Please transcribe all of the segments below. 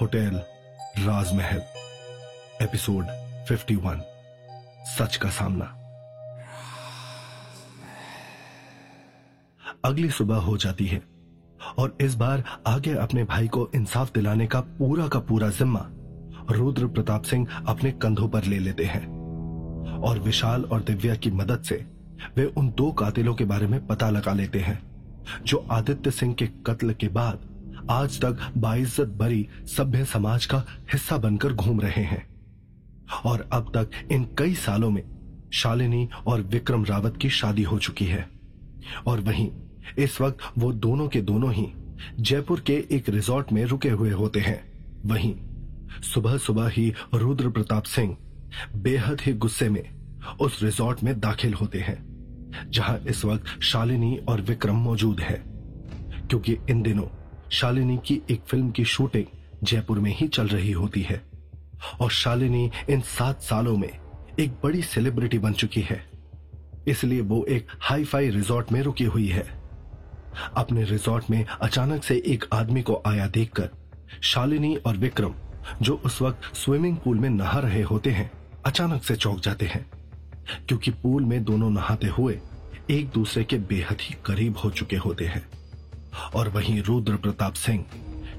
Hotel राजमहल, episode 51 सच का सामना। अगली सुबह हो जाती है, और इस बार आगे अपने भाई को इंसाफ दिलाने का पूरा का पूरा जिम्मा रुद्र प्रताप सिंह अपने कंधों पर ले लेते हैं। और विशाल और दिव्या की मदद से वे उन दो कातिलों के बारे में पता लगा लेते हैं, जो आदित्य सिंह के कत्ल के बाद आज तक बाइज्जत भरी सभ्य समाज का हिस्सा बनकर घूम रहे हैं। और अब तक इन कई सालों में शालिनी और विक्रम रावत की शादी हो चुकी है। और वहीं इस वक्त वो दोनों के दोनों ही जयपुर के एक रिजॉर्ट में रुके हुए होते हैं। वहीं सुबह सुबह ही रुद्र प्रताप सिंह बेहद ही गुस्से में उस रिजॉर्ट में दाखिल होते हैं, जहाँ इस वक्त शालिनी और विक्रम मौजूद है, क्योंकि इन दिनों शालिनी की एक फ़िल्म की शूटिंग जयपुर में ही चल रही होती है। और शालिनी इन सात सालों में एक बड़ी सेलिब्रिटी बन चुकी है। इसलिए वो एक हाई फाई रिजॉर्ट में रुकी हुई है। अपने रिजॉर्ट में अचानक से एक आदमी को आया देखकर शालिनी और विक्रम, जो उस वक्त स्विमिंग पूल में नहा रहे होते हैं, अचानक से चौंक जाते हैं। क्योंकि पूल में दोनों नहाते हुए एक दूसरे के बेहद ही करीब हो चुके होते हैं। और वहीं रुद्र प्रताप सिंह,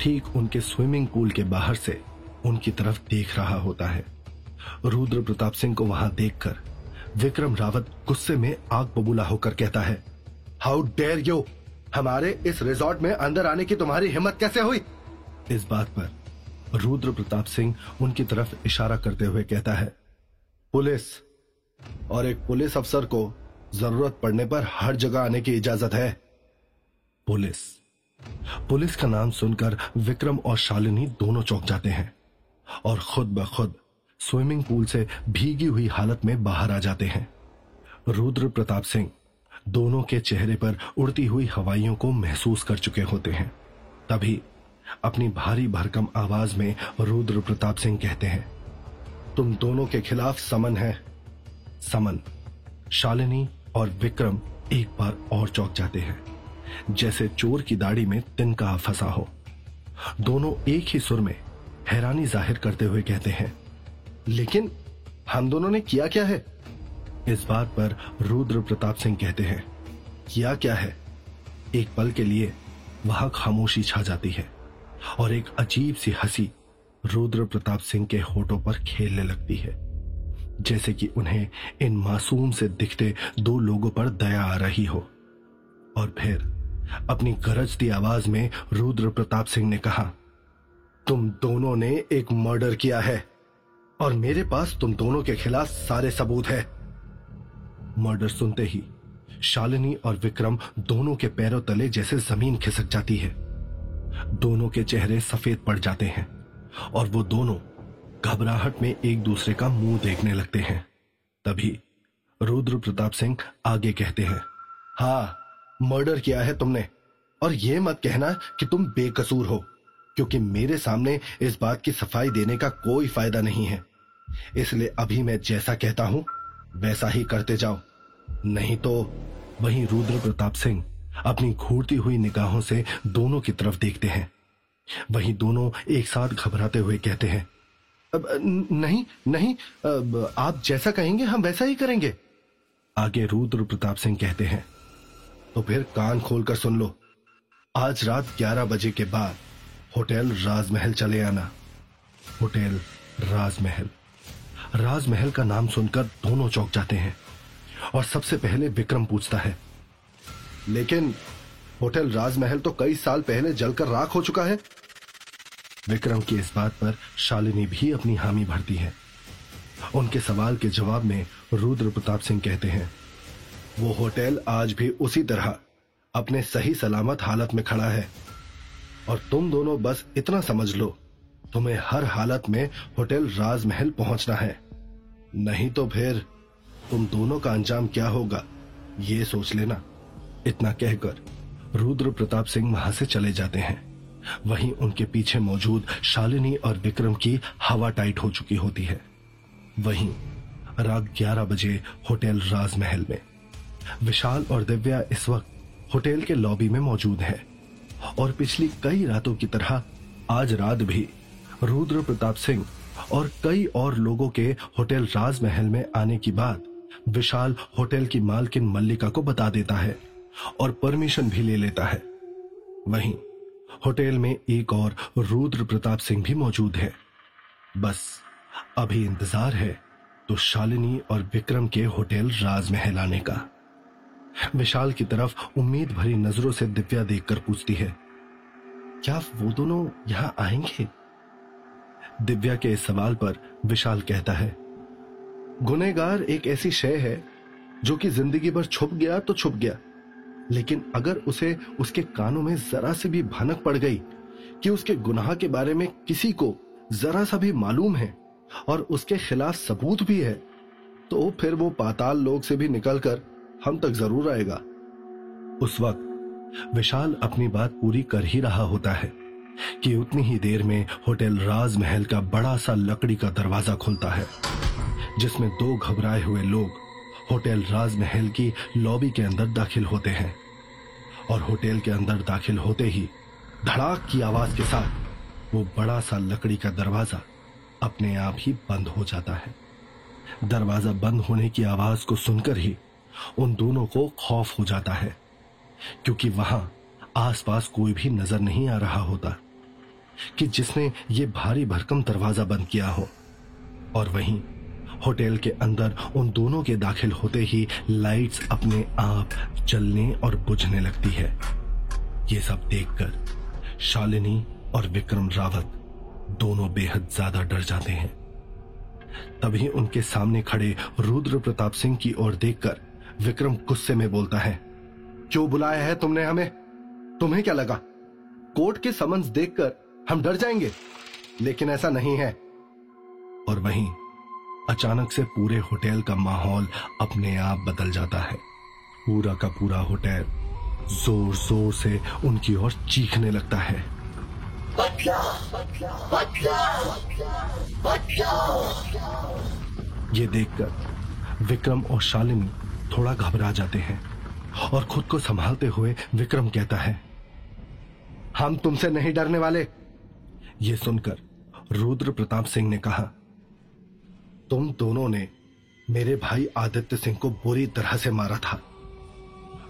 ठीक उनके स्विमिंग पूल के बाहर से उनकी तरफ़ देख रहा होता है। रुद्र प्रताप सिंह को वहाँ देखकर विक्रम रावत गुस्से में आग बबूला होकर कहता है हाउ डेयर यू हमारे इस रिजॉर्ट में अंदर आने की तुम्हारी हिम्मत कैसे हुई? इस बात पर रुद्र प्रताप सिंह उनकी तरफ़ इशारा करते हुए कहता है, पुलिस और एक पुलिस अफसर को ज़रूरत पड़ने पर हर जगह आने की इजाज़त है। पुलिस। पुलिस का नाम सुनकर विक्रम और शालिनी दोनों चौंक जाते हैं और खुद ब खुद स्विमिंग पूल से भीगी हुई हालत में बाहर आ जाते हैं। रुद्र प्रताप सिंह दोनों के चेहरे पर उड़ती हुई हवाइयों को महसूस कर चुके होते हैं। तभी अपनी भारी भरकम आवाज़ में रुद्र प्रताप सिंह कहते हैं, तुम दोनों के खिलाफ समन है। समन, शालिनी और विक्रम एक बार और चौक जाते हैं। जैसे चोर की दाढ़ी में तिनका फंसा हो। दोनों एक ही सुर में हैरानी ज़ाहिर करते हुए कहते हैं, लेकिन हम दोनों ने किया क्या है? इस बात पर रुद्र प्रताप सिंह कहते हैं, किया क्या है? एक पल के लिए वहाँ खामोशी छा जाती है और एक अजीब सी हँसी रुद्र प्रताप सिंह के होठों पर खेलने लगती है, जैसे कि उन्हें इन मासूम से दिखते दो लोगों पर दया आ रही हो। और फिर अपनी गरजती आवाज़ में रुद्र प्रताप सिंह ने कहा, तुम दोनों ने एक मर्डर किया है, और मेरे पास तुम दोनों के खिलाफ सारे सबूत है। मर्डर सुनते ही शालिनी और विक्रम दोनों के पैरों तले जैसे ज़मीन खिसक जाती है। दोनों के चेहरे सफ़ेद पड़ जाते हैं, और वो दोनों घबराहट में एक दूसरे का मुँह देखने लगते हैं। तभी रुद्र प्रताप सिंह आगे कहते हैं हाँ मर्डर किया है तुमने। और यह मत कहना कि तुम बेकसूर हो, क्योंकि मेरे सामने इस बात की सफ़ाई देने का कोई फ़ायदा नहीं है। इसलिए अभी मैं जैसा कहता हूँ, वैसा ही करते जाओ। नहीं तो वहीं रुद्र प्रताप सिंह अपनी घूरती हुई निगाहों से दोनों की तरफ़ देखते हैं। वहीं दोनों एक साथ घबराते हुए कहते हैं, अब, नहीं नहीं, अब आप जैसा कहेंगे, हम वैसा ही करेंगे। आगे रुद्र प्रताप सिंह कहते हैं तो फिर कान खोलकर सुन लो। आज रात 11 बजे के बाद होटल राजमहल चले आना। होटल राजमहल। राजमहल का नाम सुनकर दोनों चौक जाते हैं और सबसे पहले विक्रम पूछता है, लेकिन होटल राजमहल तो कई साल पहले जलकर राख हो चुका है? विक्रम की इस बात पर शालिनी भी अपनी हामी भरती है। उनके सवाल के जवाब में रुद्र प्रताप सिंह कहते हैं वो होटल आज भी उसी तरह अपने सही सलामत हालत में खड़ा है। और तुम दोनों बस इतना समझ लो, तुम्हें हर हालत में होटल राजमहल पहुँचना है। नहीं तो फिर तुम दोनों का अंजाम क्या होगा, ये सोच लेना। इतना कहकर रुद्र प्रताप सिंह वहाँ से चले जाते हैं। वहीं उनके पीछे मौजूद शालिनी और विक्रम की हवा टाइट हो चुकी होती है। वहीं रात 11 बजे होटल राजमहल में विशाल और दिव्या इस वक्त होटल के लॉबी में मौजूद है और पिछली कई रातों की तरह आज रात भी रुद्र प्रताप सिंह और कई और लोगों के होटल राजमहल में आने की बात विशाल होटल की मालकिन मल्लिका को बता देता है और परमिशन भी ले लेता है। वहीं होटल में एक और रुद्र प्रताप सिंह भी मौजूद है। बस अभी इंतज़ार है तो शालिनी और विक्रम के होटल राजमहल आने का। विशाल की तरफ़ उम्मीद भरी नज़रों से दिव्या देखकर पूछती है, क्या वो दोनों यहाँ आएँगे? दिव्या के इस सवाल पर विशाल कहता है गुनेगार एक ऐसी शय है जो कि ज़िंदगी भर छुप गया तो छुप गया, लेकिन अगर उसे उसके कानों में जरा से भी भनक पड़ गई कि उसके गुनाह के बारे में किसी को जरा सा भी मालूम है और उसके खिलाफ सबूत भी है तो फिर वो पाताल लोग से भी निकलकर हम तक ज़रूर आएगा। उस वक्त विशाल अपनी बात पूरी कर ही रहा होता है कि उतनी ही देर में होटल राजमहल का बड़ा सा लकड़ी का दरवाज़ा खुलता है, जिसमें दो घबराए हुए लोग होटल राजमहल की लॉबी के अंदर दाखिल होते हैं और होटल के अंदर दाखिल होते ही धड़ाक की आवाज़ के साथ वो बड़ा सा लकड़ी का दरवाज़ा अपने आप ही बंद हो जाता है। दरवाज़ा बंद होने की आवाज़ को सुनकर ही उन दोनों को खौफ हो जाता है, क्योंकि वहाँ आसपास कोई भी नज़र नहीं आ रहा होता कि जिसने ये भारी भरकम दरवाज़ा बंद किया हो। और वहीं होटल के अंदर उन दोनों के दाखिल होते ही लाइट्स अपने आप चलने और बुझने लगती है। ये सब देखकर शालिनी और विक्रम रावत दोनों बेहद ज़्यादा डर जाते हैं। तभी उनके सामने खड़े रुद्र प्रताप सिंह की ओर देखकर विक्रम गुस्से में बोलता है क्यों बुलाया है तुमने हमें? तुम्हें क्या लगा? कोर्ट के समन्स देखकर हम डर जाएँगे? लेकिन ऐसा नहीं है। और वहीं अचानक से पूरे होटल का माहौल अपने आप बदल जाता है। पूरा का पूरा होटल ज़ोर ज़ोर से उनकी ओर चीखने लगता है। ये देखकर विक्रम और शालिनी थोड़ा घबरा जाते हैं और खुद को संभालते हुए विक्रम कहता है, हम तुमसे नहीं डरने वाले। ये सुनकर रुद्र प्रताप सिंह ने कहा, तुम दोनों ने मेरे भाई आदित्य सिंह को बुरी तरह से मारा था।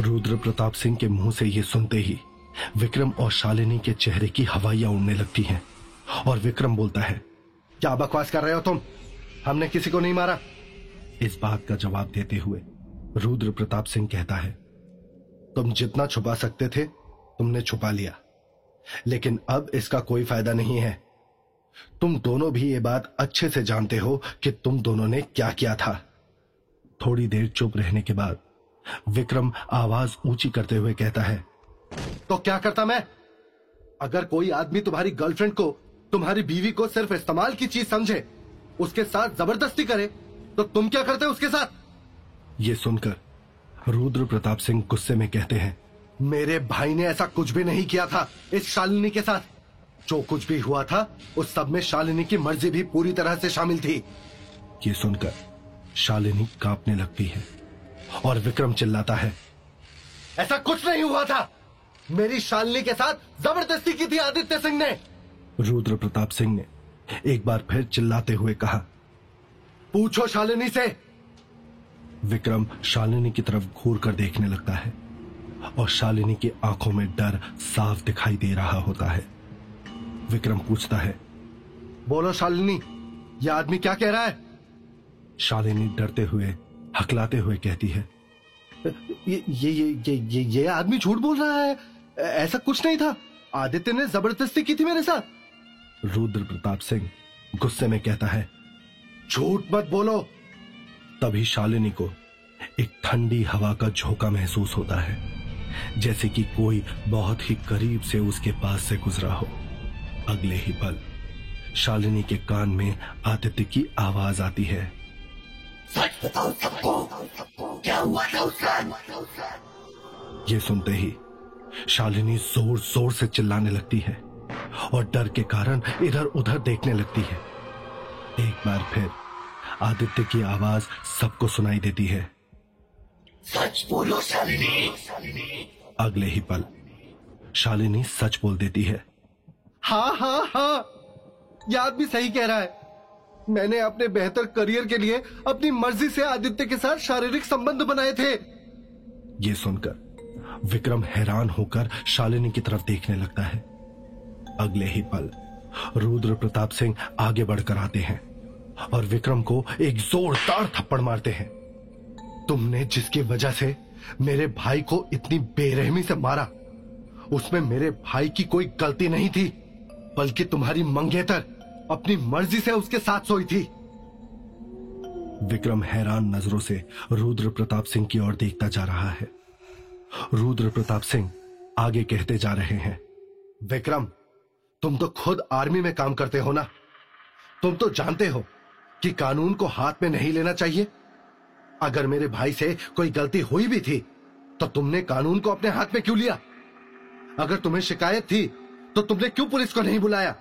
रुद्र प्रताप सिंह के मुँह से यह सुनते ही विक्रम और शालिनी के चेहरे की हवाइयाँ उड़ने लगती हैं और विक्रम बोलता है, क्या बकवास कर रहे हो तुम? हमने किसी को नहीं मारा। इस बात का जवाब देते हुए रुद्र प्रताप सिंह कहता है, तुम जितना छुपा सकते थे, तुमने छुपा लिया। लेकिन अब इसका कोई फ़ायदा नहीं है। तुम दोनों भी ये बात अच्छे से जानते हो कि तुम दोनों ने क्या किया था। थोड़ी देर चुप रहने के बाद विक्रम आवाज़ ऊँची करते हुए कहता है तो क्या करता मैं? अगर कोई आदमी तुम्हारी गर्लफ्रेंड को, तुम्हारी बीवी को सिर्फ़ इस्तेमाल की चीज़ समझे, उसके साथ ज़बरदस्ती करे तो तुम क्या करते उसके साथ? ये सुनकर रुद्र प्रताप सिंह गुस्से में कहते हैं, मेरे भाई ने ऐसा कुछ भी नहीं किया था इस शालिनी के साथ। जो कुछ भी हुआ था, उस सब में शालिनी की मर्ज़ी भी पूरी तरह से शामिल थी। ये सुनकर शालिनी कांपने लगती है और विक्रम चिल्लाता है, ऐसा कुछ नहीं हुआ था। मेरी शालिनी के साथ ज़बरदस्ती की थी आदित्य सिंह ने। रुद्र प्रताप सिंह ने एक बार फिर चिल्लाते हुए कहा, पूछो शालिनी से विक्रम शालिनी की तरफ़ घूर कर देखने लगता है और शालिनी की आँखों में डर साफ़ दिखाई दे रहा होता है। विक्रम पूछता है बोलो शालिनी यह आदमी क्या कह रहा है? शालिनी डरते हुए हकलाते हुए कहती है ये ये ये ये ये, आदमी झूठ बोल रहा है? ऐसा कुछ नहीं था। आदित्य ने ज़बरदस्ती की थी मेरे साथ। रुद्र प्रताप सिंह गुस्से में कहता है झूठ मत बोलो। तभी शालिनी को एक ठंडी हवा का झोंका महसूस होता है जैसे कि कोई बहुत ही करीब से उसके पास से गुजरा हो। अगले ही पल शालिनी के कान में आदित्य की आवाज़ आती है। सच बताओ सबको क्या हुआ था ये सुनते ही शालिनी ज़ोर ज़ोर से चिल्लाने लगती है और डर के कारण इधर उधर देखने लगती है। एक बार फिर आदित्य की आवाज़ सबको सुनाई देती है। सच बोलो शालिनी। अगले ही पल शालिनी सच बोल देती है। हाँ हाँ हाँ। याद भी सही कह रहा है। मैंने अपने बेहतर करियर के लिए अपनी मर्ज़ी से आदित्य के साथ शारीरिक संबंध बनाए थे। ये सुनकर विक्रम हैरान होकर शालिनी की तरफ़ देखने लगता है। अगले ही पल रुद्र प्रताप सिंह आगे बढ़कर आते हैं। और विक्रम को एक जोरदार थप्पड़ मारते हैं। तुमने जिसकी वजह से मेरे भाई को इतनी बेरहमी से मारा, उसमें मेरे भाई की कोई गलती नहीं थी, बल्कि तुम्हारी मंगेतर अपनी मर्ज़ी से उसके साथ सोई थी। विक्रम हैरान नज़रों से रुद्र प्रताप सिंह की ओर देखता जा रहा है। रुद्र प्रताप सिंह आगे कहते जा रहे हैं, विक्रम, तुम तो खुद आर्मी में काम करते हो ना? तुम तो जानते हो कि कानून को हाथ में नहीं लेना चाहिए। अगर मेरे भाई से कोई गलती हुई भी थी तो तुमने कानून को अपने हाथ में क्यों लिया? अगर तुम्हें शिकायत थी तो तुमने क्यों पुलिस को नहीं बुलाया?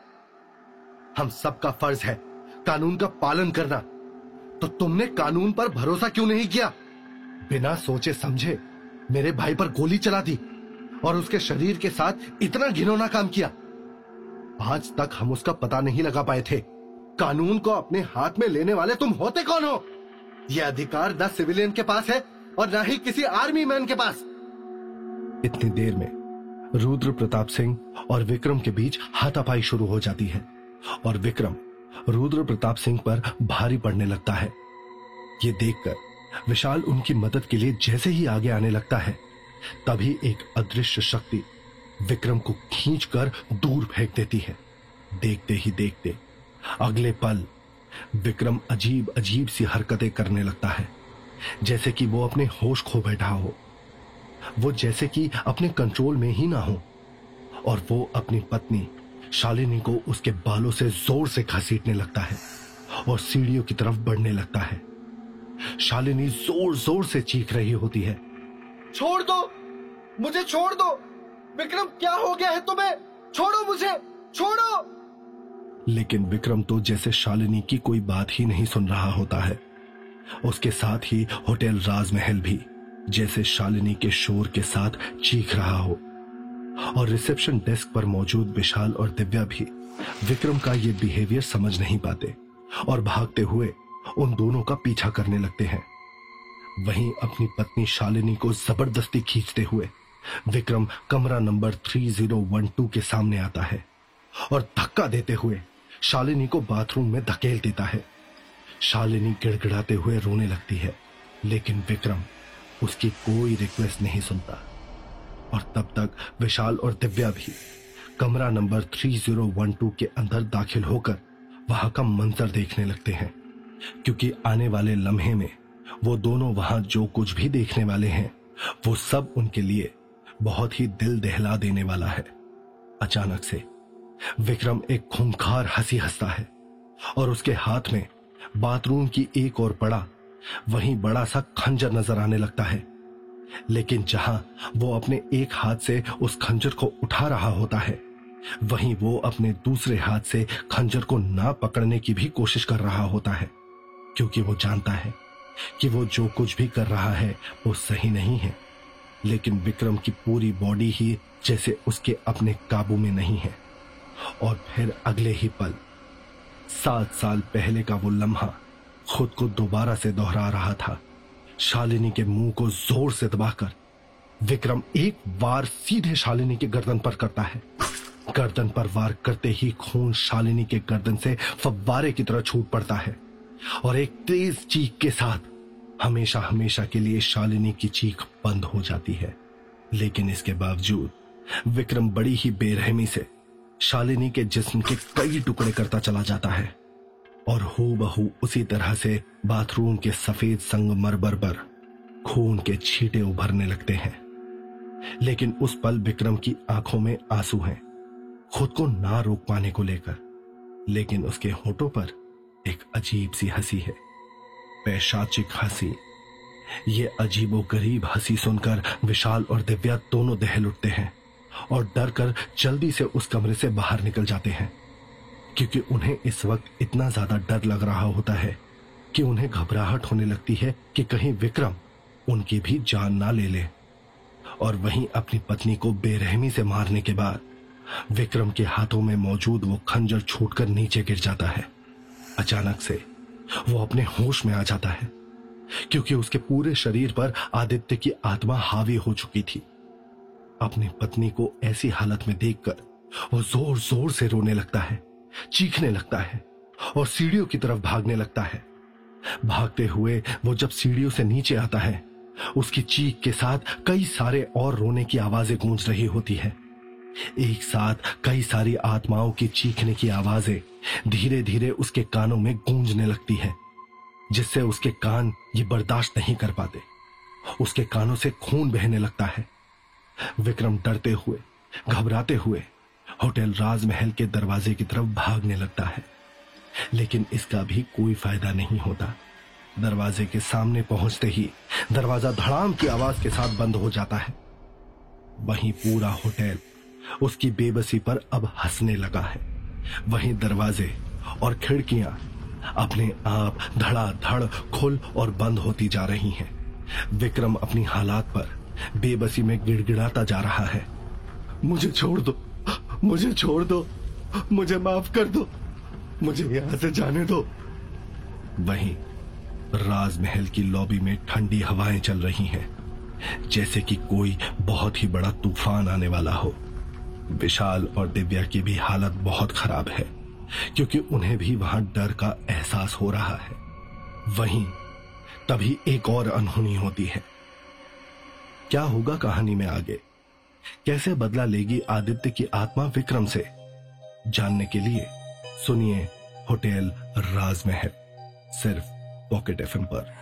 हम सबका फ़र्ज़ है कानून का पालन करना। तो तुमने कानून पर भरोसा क्यों नहीं किया? बिना सोचे समझे मेरे भाई पर गोली चला दी और उसके शरीर के साथ इतना घिनौना काम किया। आज तक हम उसका पता नहीं लगा पाए थे। कानून को अपने हाथ में लेने वाले तुम होते कौन हो? यह अधिकार न सिविलियन के पास है और न ही किसी आर्मी मैन के पास। इतनी देर में रुद्र प्रताप सिंह और विक्रम के बीच हाथापाई शुरू हो जाती है और विक्रम रुद्र प्रताप सिंह पर भारी पड़ने लगता है। ये देखकर विशाल उनकी मदद के लिए जैसे ही आगे आने लगता है, तभी एक अदृश्य शक्ति विक्रम को खींचकर दूर फेंक देती है। देखते ही देखते अगले पल विक्रम अजीब अजीब सी हरकतें करने लगता है। जैसे कि वो अपने होश खो बैठा हो। वो जैसे कि अपने कंट्रोल में ही ना हो। और वो अपनी पत्नी शालिनी को उसके बालों से ज़ोर से घसीटने लगता है और सीढ़ियों की तरफ़ बढ़ने लगता है। शालिनी ज़ोर ज़ोर से चीख रही होती है। छोड़ दो! मुझे छोड़ दो! विक्रम, क्या हो गया है तुम्हें? छोड़ो मुझे! छोड़ो! लेकिन विक्रम तो जैसे शालिनी की कोई बात ही नहीं सुन रहा होता है। उसके साथ ही होटल राजमहल भी, जैसे शालिनी के शोर के साथ चीख रहा हो। और रिसेप्शन डेस्क पर मौजूद विशाल और दिव्या भी, विक्रम का ये बिहेवियर समझ नहीं पाते और भागते हुए उन दोनों का पीछा करने लगते हैं। वहीं अपनी पत्नी शालिनी को ज़बरदस्ती खींचते हुए, विक्रम कमरा नंबर 3012 के सामने आता है और धक्का देते हुए शालिनी को बाथरूम में धकेल देता है। शालिनी गिड़गिड़ाते हुए रोने लगती है, लेकिन विक्रम उसकी कोई रिक्वेस्ट नहीं सुनता। और तब तक विशाल और दिव्या भी कमरा नंबर 3012 के अंदर दाखिल होकर वहाँ का मंजर देखने लगते हैं, क्योंकि आने वाले लम्हे में वो दोनों वहाँ जो कुछ भी देखने वाले हैं, वो सब उनके लिए बहुत ही दिल दहला देने वाला है। अचानक से विक्रम एक खूंखार हँसी हंसता है और उसके हाथ में बाथरूम की एक और बड़ा वहीं बड़ा सा खंजर नज़र आने लगता है। लेकिन जहाँ वो अपने एक हाथ से उस खंजर को उठा रहा होता है, वहीं वो अपने दूसरे हाथ से खंजर को ना पकड़ने की भी कोशिश कर रहा होता है, क्योंकि वो जानता है कि वो जो कुछ भी कर रहा है, वो सही नहीं है। लेकिन विक्रम की पूरी बॉडी ही जैसे उसके अपने काबू में नहीं है। और फिर अगले ही पल, सात साल पहले का वो लम्हा खुद को दोबारा से दोहरा रहा था। शालिनी के मुँह को ज़ोर से दबाकर, विक्रम एक बार सीधे शालिनी के गर्दन पर करता है। गर्दन पर वार करते ही खून शालिनी के गर्दन से फव्वारे की तरह छूट पड़ता है। और एक तेज चीख के साथ हमेशा हमेशा के लिए शालिनी की चीख बंद हो जाती है। लेकिन इसके बावजूद विक्रम बड़ी ही बेरहमी से शालिनी के जिस्म के कई टुकड़े करता चला जाता है और हो बहू उसी तरह से बाथरूम के सफ़ेद संगमरबर पर खून के छींटे उभरने लगते हैं। लेकिन उस पल विक्रम की आँखों में आँसू हैं, खुद को ना रोक पाने को लेकर। लेकिन उसके होठों पर एक अजीब सी हँसी है, पैशाचिक हँसी। ये अजीबो गरीब हँसी सुनकर विशाल और दिव्या दोनों दहल उठते हैं। और डर कर जल्दी से उस कमरे से बाहर निकल जाते हैं, क्योंकि उन्हें इस वक्त इतना ज़्यादा डर लग रहा होता है कि उन्हें घबराहट होने लगती है कि कहीं विक्रम उनकी भी जान ना ले ले। और वहीं अपनी पत्नी को बेरहमी से मारने के बाद विक्रम के हाथों में मौजूद वो खंजर छूटकर नीचे गिर जाता है। अचानक से वो अपने होश में आ जाता है, क्योंकि उसके पूरे शरीर पर आदित्य की आत्मा हावी हो चुकी थी। अपनी पत्नी को ऐसी हालत में देखकर वो ज़ोर ज़ोर से रोने लगता है, चीखने लगता है और सीढ़ियों की तरफ़ भागने लगता है। भागते हुए वो जब सीढ़ियों से नीचे आता है, उसकी चीख के साथ कई सारे और रोने की आवाज़ें गूंज रही होती है। एक साथ कई सारी आत्माओं की चीखने की आवाज़ें धीरे धीरे उसके कानों में गूंजने लगती है, जिससे उसके कान ये बर्दाश्त नहीं कर पाते। उसके कानों से खून बहने लगता है। विक्रम डरते हुए, घबराते हुए होटल राजमहल के दरवाजे की तरफ़ भागने लगता है। लेकिन इसका भी कोई फ़ायदा नहीं होता। दरवाजे के सामने पहुँचते ही दरवाज़ा धड़ाम की आवाज़ के साथ बंद हो जाता है। वहीं पूरा होटल उसकी बेबसी पर अब हंसने लगा है। वहीं दरवाजे और खिड़कियाँ अपने आप धड़ाधड़ खुल और बंद होती जा रही हैं। विक्रम अपनी हालात पर बेबसी में गिड़गिड़ाता जा रहा है। मुझे छोड़ दो। मुझे छोड़ दो। मुझे माफ़ कर दो। मुझे यहाँ से जाने दो। वहीं राजमहल की लॉबी में ठंडी हवाएँ चल रही हैं, जैसे कि कोई बहुत ही बड़ा तूफ़ान आने वाला हो। विशाल और दिव्या की भी हालत बहुत खराब है, क्योंकि उन्हें भी वहाँ डर का एहसास हो रहा है। वहीं तभी एक और अनहोनी होती है। क्या होगा कहानी में आगे? कैसे बदला लेगी आदित्य की आत्मा विक्रम से? जानने के लिए सुनिए होटल राजमहल, सिर्फ़ पॉकेट एफएम पर।